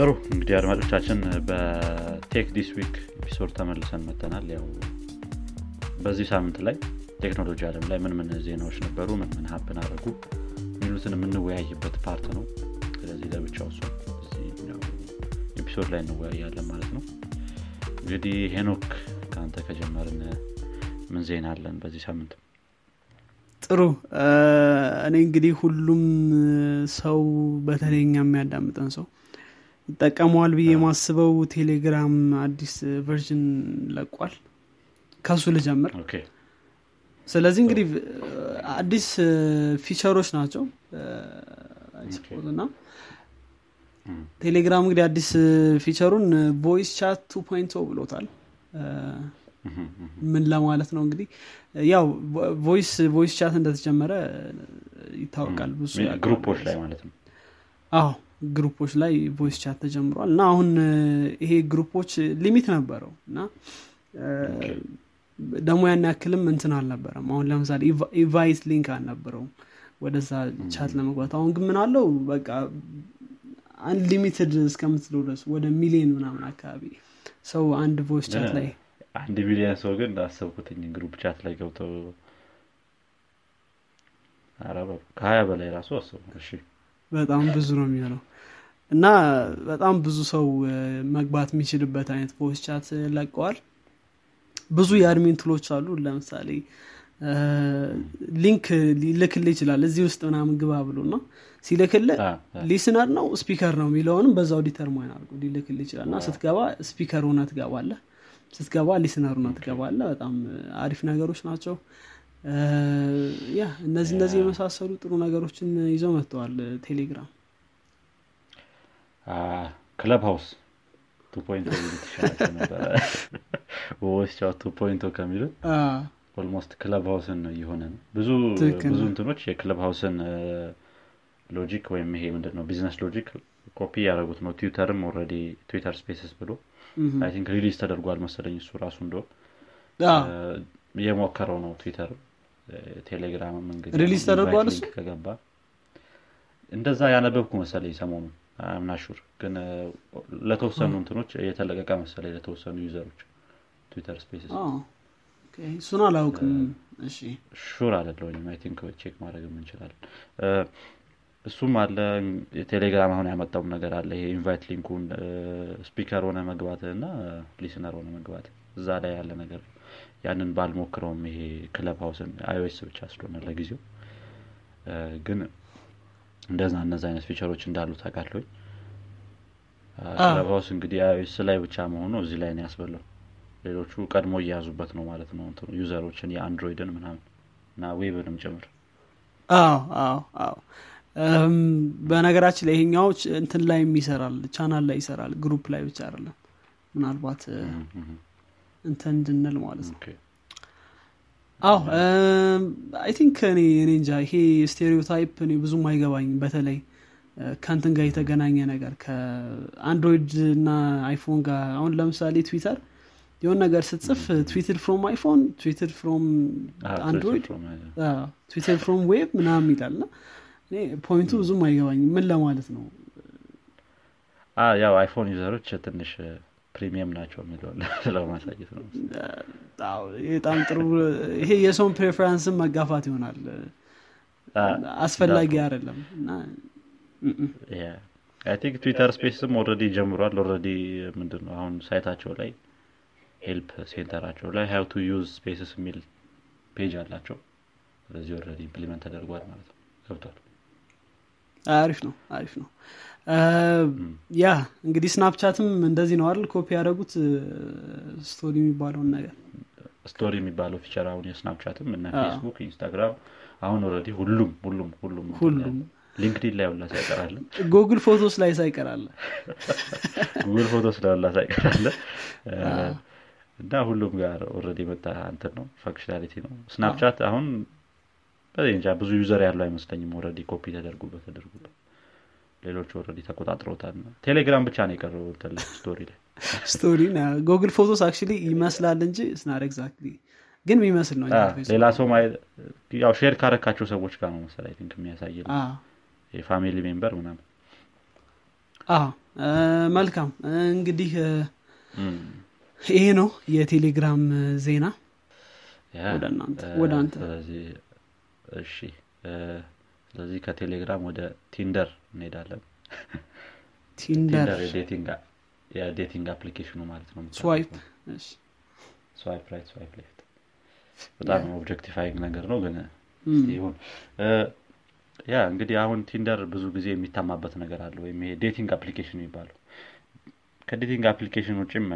ጥሩ። እንግዲህ አድማጮቻችን በ Tech This Week episode ተመልሰን መጥተናል ያው በዚህ ሳምንት ላይ ቴክኖሎጂ አለም ላይ ምን ምን ዜናዎች ነበሩ ምን ምን happen አደረጉ የሚሉትን የምንወያይበት part ነው። ስለዚህ ለብቻው እሱ episode ላይ እንወያያለን ማለት ነው። እንግዲህ ሄኖክ ከአንተ ከጀመርን ምን ዜና አለን በዚህ ሳምንት? ጥሩ። እኔ እንግዲህ ሁሉም ሰው በተለይ የሚያዳምጠን ሰው ይጠቀመዋል ብዬ የማስበው ቴሌግራም አዲስ version ለቋል። ከሱ ልጀምር። ስለዚህ እንግዲህ አዲስ feature ኦች ናቸው። እና ቴሌግራም እንግዲህ አዲስ feature ኡን voice chat two point ብሎታል። ምን ለማለት ነው እንግዲህ? ያው voice voice chat እንደተጀመረ ይታወቃል። ብዙ group ኦች ላይ ማለት ነው። አዎ group ኦች ላይ voice chat ተጀምሯል። እና አሁን ይሄ group ኦች limit ነበረው እና ደግሞ ያን ያክልም እንትን አልነበረም። አሁን ለምሳሌ invite link አልነበረውም ወደዛ chat ለመግባት። አሁን ግን ምን አለው? በቃ unlimited እስከምትለው ድረስ ወደ ሚሊዮን ምናምን አካባቢ ሰው አንድ voice chat ላይ አንድ ሚሊዮን ሰው ግን አሰብኩትኝ group chat ላይ ገብተው ከሀያ በላይ ራሱ አሰቡ በጣም ብዙ ነው የሚሆነው እና በጣም ብዙ ሰው መግባት የሚችልበት አይነት voice chat ለቀዋል። ብዙ የ admin tool ኦች አሉ። ለምሳሌ link ሊልክል ይችላል። እዚህ ውስጥ ምናምን ግባ ብሎ እና ሲልክል listener ነው speaker ነው የሚለውንም በዛው determine አድርጎ ሊልክል ይችላል። እና ስትገባ speaker ሆነ ትገባለ ስትገባ listener ሆነ ትገባለ በጣም አሪፍ ነገሮች ናቸው። yeah እነዚህ እነዚህ የመሳሰሉ ጥሩ ነገሮችን ይዘው መጥተዋል Telegram Clubhouse two point ነበረ? voice chat two point o ከሚሉት almost Clubhouse ን እየሆነ ነው። ብዙ ብዙ እንትኖች የ Clubhouse ን logic ወይም ይሄ ምንድን ነው business logic copy ያደረጉት ነው። Twitter ም already Twitter Spaces ብሎ I think release ተደርጓል መሰለኝ እሱ ራሱ እንደሆን እየሞከረው ነው Twitter። Telegram ም እንግዲህ release ተደርጓል ከገባ እንደዛ ያነበብኩ መሰለኝ ሰሞኑን I'm not sure ግን ለተወሰኑ እንትኖች የተለቀቀ መሰለኝ ለተወሰኑ user ኦች Twitter Spaces። እሱን አላውቅም። sure አይደለሁኝም I think check ማድረግ እንችላለን። እሱም አለ። ቴሌግራም አሁን ያመጣውም ነገር አለ። ይሄ invite link ኡን speaker ሆነ መግባት እና listener ሆነ መግባት እዛ ላይ ያለ ነገር። ያንን ባልሞክረውም ይሄ Clubhouse ን iOS ብቻ ስለሆነ ለጊዜው። ግን እንደዛ እነዚ አይነት feature ኦች እንዳሉ ታውቃለኝ Clubhouse እንግዲህ iOS ላይ ብቻ መሆኑ እዚህ ላይ ነው ያስበለው። ሌሎቹ ቀድሞ እየያዙበት ነው ማለት ነው user ኦችን የ Android ን ምናምን እና web ንም ጭምር። አዎ አዎ አዎ። በነገራችን ላይ ይሄኛው እንትን ላይም ይሰራል ቻናል ላይ ይሰራል group ላይ ብቻ አይደለም። ምናልባት እንትን እንድንል ማለት ነው አዎ I think እኔ እኔ እንጃ። ይሄ stereotype እኔ ብዙም አይገባኝም። በተለይ ከንትን ጋር የተገናኘ ነገር ከ Android እና iPhone ጋር። አሁን ለምሳሌ ትዊተር የሆን ነገር ስትጽፍ tweeted from iPhone tweeted from Android tweeted from web ምናምን ይላል ና point ኡ ብዙም አይገባኝ ምን ለማለት ነው? ያው iPhone user ኦች ትንሽ premium ናቸው የሚለው ለማሳየት ነው። በጣም ጥሩ። ይሄ የሰውን preference ን መጋፋት ይሆናል። አስፈላጊ አይደለም think Twitter Space ም already ጀምሯል። already ምንድን ነው አሁን site ኣቸው ላይ help center ኣቸው ላይ how to use Spaces የሚል page አላቸው። ስለዚህ already implement ተደርጓል ማለት ነው። ገብቷል? አሪፍ ነው አሪፍ ነው yeah እንግዲህ Snapchat ም እንደዚህ ነው አይደል? ኮፒ ያደረጉት story የሚባለውን ነገር። story የሚባለው feature አሁን የ Snapchat ም እና Facebook Instagram አሁን already ሁሉም ሁሉም ሁሉም ሁሉም። LinkedIn ላይ ሁላ ሳይቀራለ Google Photos ላይ ሳይቀራለ Google Photos ላይ ሁላ ሳይቀራለ እና ሁሉም ጋር already መጣ እንትን ነው functionality ነው። Snapchat አሁን ብዙ user ያለው አይመስለኝም already copy ተደርጉበት ተደርጉበት ሌሎች already ተቆጣጥሮታል ቴሌግራም ብቻ ነው የቀረው story ላይ። story Google Photos actually ይመስላል እንጂ ስናር exactly ግን የሚመስል ነው ሌላ ሰው ያው share ካረካቸው ሰዎች ጋር ነው መሰል think የሚያሳይ የ family member ምናምን። መልካም እንግዲህ ይሄ ነው የቴሌግራም ዜና። ወደ አንተ እሺ ስለዚህ ከቴሌግራም ወደ Tinder እንሄዳለን። Tinder የ dating application ኑ ማለት ነው swipe። right swipe left። በጣም objectifying ነገር ነው ግን ይሁን። ያ እንግዲህ አሁን Tinder ብዙ ጊዜ የሚታማበት ነገር አለ ወይም ይሄ dating application የሚባለው። ከ dating application ውጭም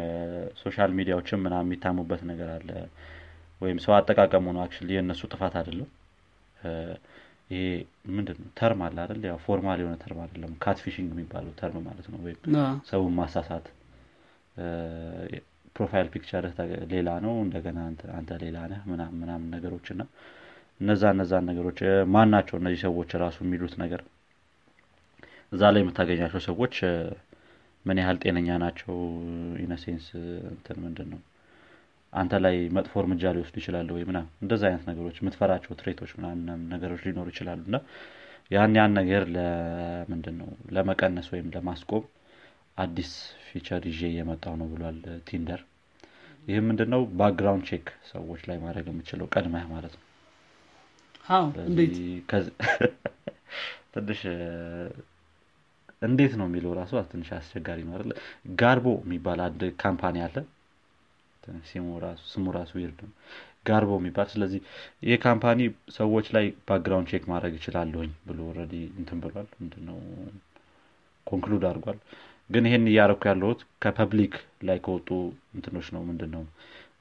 social media ዎችም ምና የሚታሙበት ነገር አለ። ወይም ሰው አጠቃቀሙ ነው actually የእነሱ ጥፋት አይደለም ይሄ ምንድን ነው term አለ አይደል? ያው formal የሆነ term አይደለም። catfishing የሚባለው term ማለት ነው። ወይም ሰውን ማሳሳት። profile picture ህ ሌላ ነው እንደገና አንተ ሌላ ነህ ምናምን ምናምን ነገሮች እና እነዛ እነዛን ነገሮች ማን ናቸው እነዚህ ሰዎች ራሱ የሚሉት ነገር? እዛ ላይ የምታገኛቸው ሰዎች ምን ያህል ጤነኛ ናቸው? in a sense እንትን ምንድን ነው አንተ ላይ መጥፎ እርምጃ ሊወስዱ ይችላሉ ወይ ምና እንደዚ አይነት ነገሮች የምትፈራቸው threat ኦች ምናምን ነገሮች ሊኖሩ ይችላሉ። እና ያን ያን ነገር ለምንድን ነው ለመቀነስ ወይም ለማስቆም አዲስ feature ይዤ እየመጣው ነው ብሏል Tinder። ይህ ምንድን ነው background check ሰዎች ላይ ማድረግ የምችለው ቀድመህ ማለት ነው። ትንሽ እንዴት ነው የሚለው ራሱ ትንሽ አስቸጋሪ ነው Garbo የሚባል አንድ company አለ ስሙ ራሱ weird ነው Garbo የሚባል ስለዚህ ይህ company ሰዎች ላይ background check ማድረግ ይችላለሁኝ ብሎ already እንትን ብሏል። ምንድነው? conclude አድርጓል። ግን ይሄን እያረኩ ያለሁት ከ public ላይ ከወጡ እንትኖች ነው። ምንድን ነው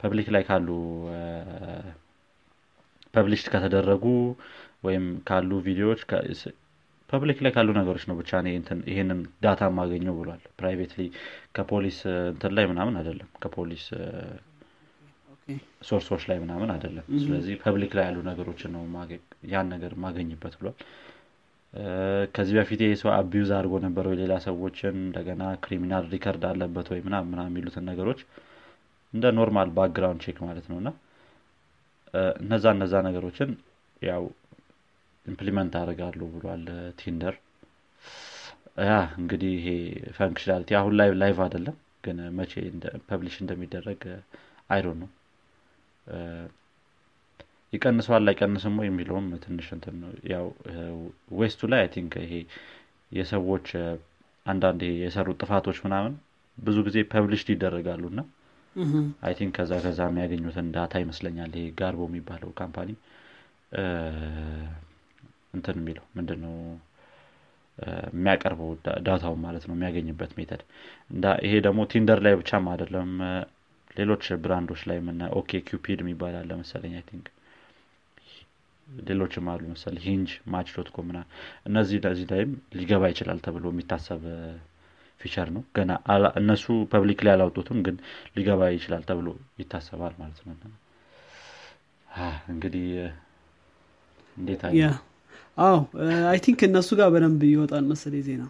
public ላይ ካሉ published ከተደረጉ ወይም ካሉ ቪዲዮዎች public ላይ ካሉ ነገሮች ነው ብቻ ይሄንን data ማገኘው ብሏል። privately ከፖሊስ እንትን ላይ ምናምን አይደለም ከፖሊስ source ኦች ላይ ምናምን አይደለም። ስለዚህ public ላይ ያሉ ነገሮችን ነው ያን ነገር ማገኝበት ብሏል። ከዚህ በፊት ይህ ሰው abuse አድርጎ ነበር ወይ ሌላ ሰዎችን እንደገና criminal record አለበት ወይ ምና ምና የሚሉትን ነገሮች እንደ normal background check ማለት ነው። እና እነዛ እነዛ ነገሮችን ያው implement አደርጋሉ ብሏል Tinder ያ እንግዲህ ይሄ functionality አሁን ላይ live አይደለም ግን መቼ publish እንደሚደረግ I don't know ይቀንሰዋል አይቀንስም የሚለውም ትንሽ እንትን ነው። ያው west ኡ ላይ I think ይሄ የሰዎች አንዳንድ የሰሩት ጥፋቶች ምናምን ብዙ ጊዜ published ይደረጋሉ እና I think ከዛ ከዛ የሚያገኙትን data ይመስለኛል ይሄ Garbo የሚባለው company እንትን የሚለው ምንድን ነው የሚያቀርበው data ውን ማለት ነው የሚያገኝበት method። ይሄ ደግሞ Tinder ላይ ብቻም አይደለም ሌሎች brand ኦች ላይ ምና OkCupid የሚባል አለ መሰለኝ I think። ሌሎችም አሉ መሰል Hinge Match.com ና እነዚህ እነዚህ ላይም ሊገባ ይችላል ተብሎ የሚታሰብ feature ነው። ገና እነሱ public ላይ አላወጡትም ግን ሊገባ ይችላል ተብሎ ይታሰባል ማለት ነው። እንግዲህ እንዴት አዎ I think እነሱ ጋር በደንብ ይወጣል መሰለ ዜና።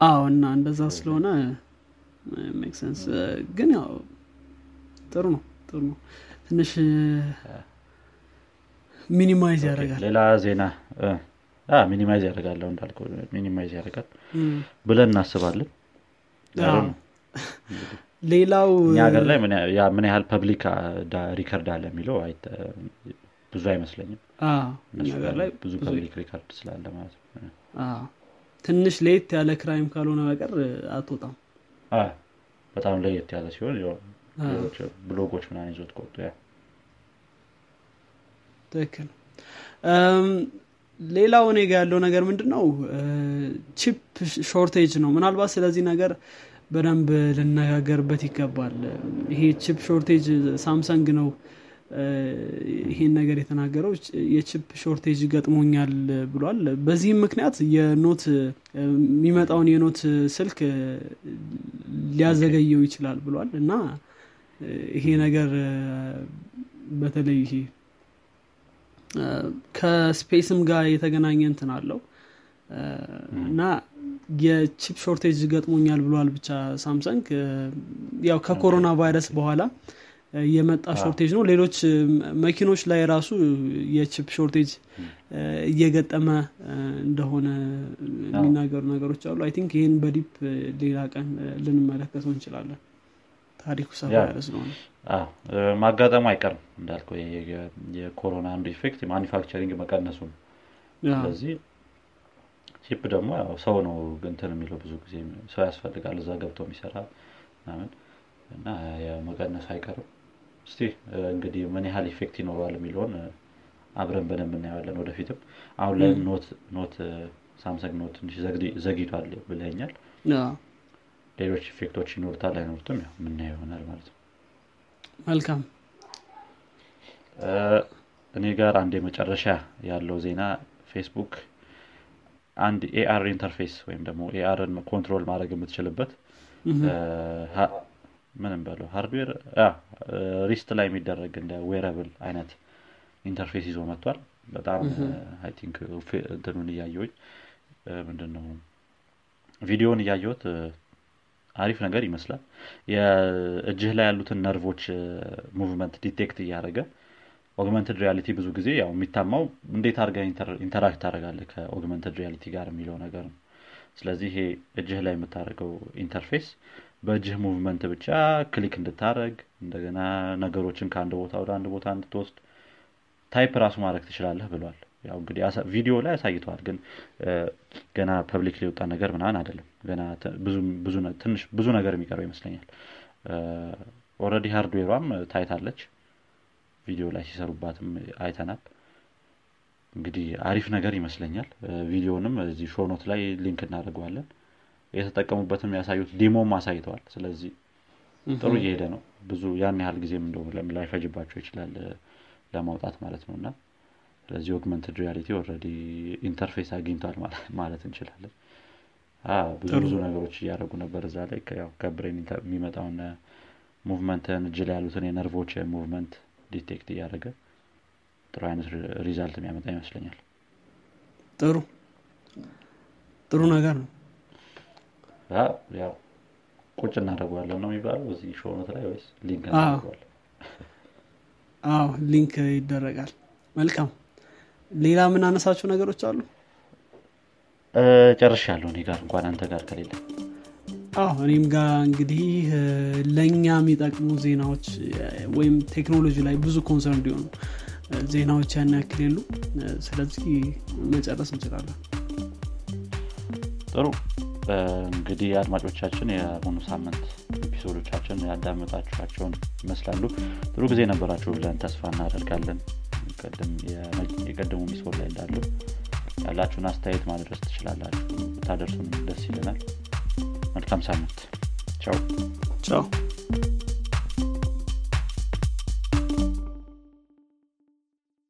አዎ እና እንደዛ ስለሆነ make sense ግን ያው ጥሩ ነው ጥሩ ነው። ትንሽ ሚኒማይዝ ያደርጋል። ሌላ ዜና። minimize ያደርጋለሁ እንዳልከው minimize ያደርጋል ብለን እናስባለን። ሌላው እኛ ሀገር ላይ ምን ያህል public record አለ የሚለው ብዙ አይመስለኝም። ብዙ public record ስላለ ማለት ነው። ትንሽ ለየት ያለ crime ካልሆነ በቀር አትወጣም። በጣም ለየት ያለ ሲሆን ብሎጎች ምናን ይዞት ከወጡ yeah። ትክክል። ሌላው እኔ ጋ ያለው ነገር ምንድን ነው chip shortage ነው። ምናልባት ስለዚህ ነገር በደንብ ልነጋገርበት ይገባል። ይሄ chip shortage Samsung ነው ይሄን ነገር የተናገረው የ chip shortage ገጥሞኛል ብሏል። በዚህም ምክንያት የ Note የሚመጣውን የ Note ስልክ ሊያዘገየው ይችላል ብሏል። እና ይሄ ነገር በተለይ ይሄ ከ space ም ጋር የተገናኘ እንትን አለው። እና የ chip shortage ገጥሞኛል ብሏል ብቻ Samsung። ያው ከኮሮና ቫይረስ በኋላ የመጣ shortage ነው። ሌሎች መኪኖች ላይ ራሱ የ chip shortage እየገጠመ እንደሆነ የሚናገሩ ነገሮች አሉ። I think ይህን በ deep ሌላ ቀን ልንመለከተው እንችላለን። ታሪኩ ሰፋ ያለ ስለሆነ። ማጋጠሙ አይቀርም እንዳልከው የኮሮና አንዱ effect manufacturing መቀነሱ ነው። ስለዚህ chip ደግሞ ሰው ነው እንትን የሚለው ብዙ ጊዜ ሰው ያስፈልጋል እዛ ገብቶ የሚሰራ ምናምን እና መቀነሱ አይቀርም እስቲ እንግዲህ ምን ያህል effect ይኖረዋል የሚለውን አብረን በደንብ እናየዋለን ወደፊትም። አሁን ላይ Note Samsung Note ትንሽ ዘግይቷል ብለኛል ሌሎች effect ኦች ይኖሩታል አይኖሩትም? ያው የምናየው ይሆናል ማለት ነው። መልካም። እኔ ጋር አንድ የመጨረሻ ያለው ዜና ፌስቡክ አንድ AR interface ወይም ደግሞ AR ን control ማድረግ የምትችልበት ምንም በለው hardware wrist ላይ የሚደረግ እንደ wearable አይነት interface ይዞ መጥቷል። በጣም I think እንትኑን እያየሁኝ ምንድነው? ቪዲዮን እያየሁት አሪፍ ነገር ይመስላል። የእጅህ ላይ ያሉትን ነርቮች movement detect እያደረገ augmented reality ብዙ ጊዜ ያው የሚታማው እንዴት አድርገህ interact ታደርጋለህ ከ augmented reality ጋር የሚለው ነገር ነው። ስለዚህ ይሄ እጅህ ላይ የምታደርገው interface በእጅህ movement ብቻ click እንድታደርግ እንደገና ነገሮችን ከአንድ ቦታ ወደ አንድ ቦታ እንድትወስድ type ራሱ ማድረግ ትችላለህ ብሏል። ያው እንግዲህ ቪዲዮ ላይ አሳይተዋል ግን ገና public ሊወጣ ነገር ምናምን አይደለም። ገና ብዙ ነገር የሚቀረው ይመስለኛል። already hardware ዋም ታይታለች። ቪዲዮ ላይ ሲሰሩባትም አይተናል። እንግዲህ አሪፍ ነገር ይመስለኛል። ቪዲዮንም እዚህ show note ላይ link እናደርገዋለን የተጠቀሙበትም ያሳዩት demo ም አሳይተዋል። ስለዚህ ጥሩ እየሄደ ነው። ብዙ ያን ያህል ጊዜም እንደውም ላይፈጅባቸው ይችላል ለማውጣት ማለት ነው። እና ስለዚህ augmented reality already interface አግኝቷል ማለት እንችላለን። ብዙ ብዙ ነገሮች እያደረጉ ነበር እዛ ላይ። ከ brain የሚመጣውን movement ን እጅ ላይ ያሉትን የነርቮች movement detect እያደረገ ጥሩ አይነት result የሚያመጣ ይመስለኛል። ጥሩ። ጥሩ ነገር ነው ያው ቁጭ እናደርገዋለን ነው የሚባለው? እዚህ show note ላይ ወይስ link እናደርገዋለን? አዎ link ይደረጋል። መልካም። ሌላ የምናነሳቸው ነገሮች አሉ? ጨርሻለሁ። እኔ ጋር እንኳን አንተ ጋር ከሌለ። አዎ እኔም ጋር እንግዲህ ለእኛ የሚጠቅሙ ዜናዎች ወይም ቴክኖሎጂ ላይ ብዙ concern እንዲሆኑ ዜናዎች ያን ያክል የሉ ስለዚህ መጨረስ እንችላለን። ጥሩ እንግዲህ አድማጮቻችን የአሁኑ ሳምንት ኤፒሶዶቻችን ያዳመጣችኋቸውን ይመስላሉ። ጥሩ ጊዜ ነበራችሁ ብለን ተስፋ እናደርጋለን። የቀደሙ ሚስቦር ላይ እንዳለው ያላችሁን አስተያየት ማድረስ ትችላላችሁ። ብታደርሱን ደስ ይለናል። መልካም ሳምንት። ቻው። ቻው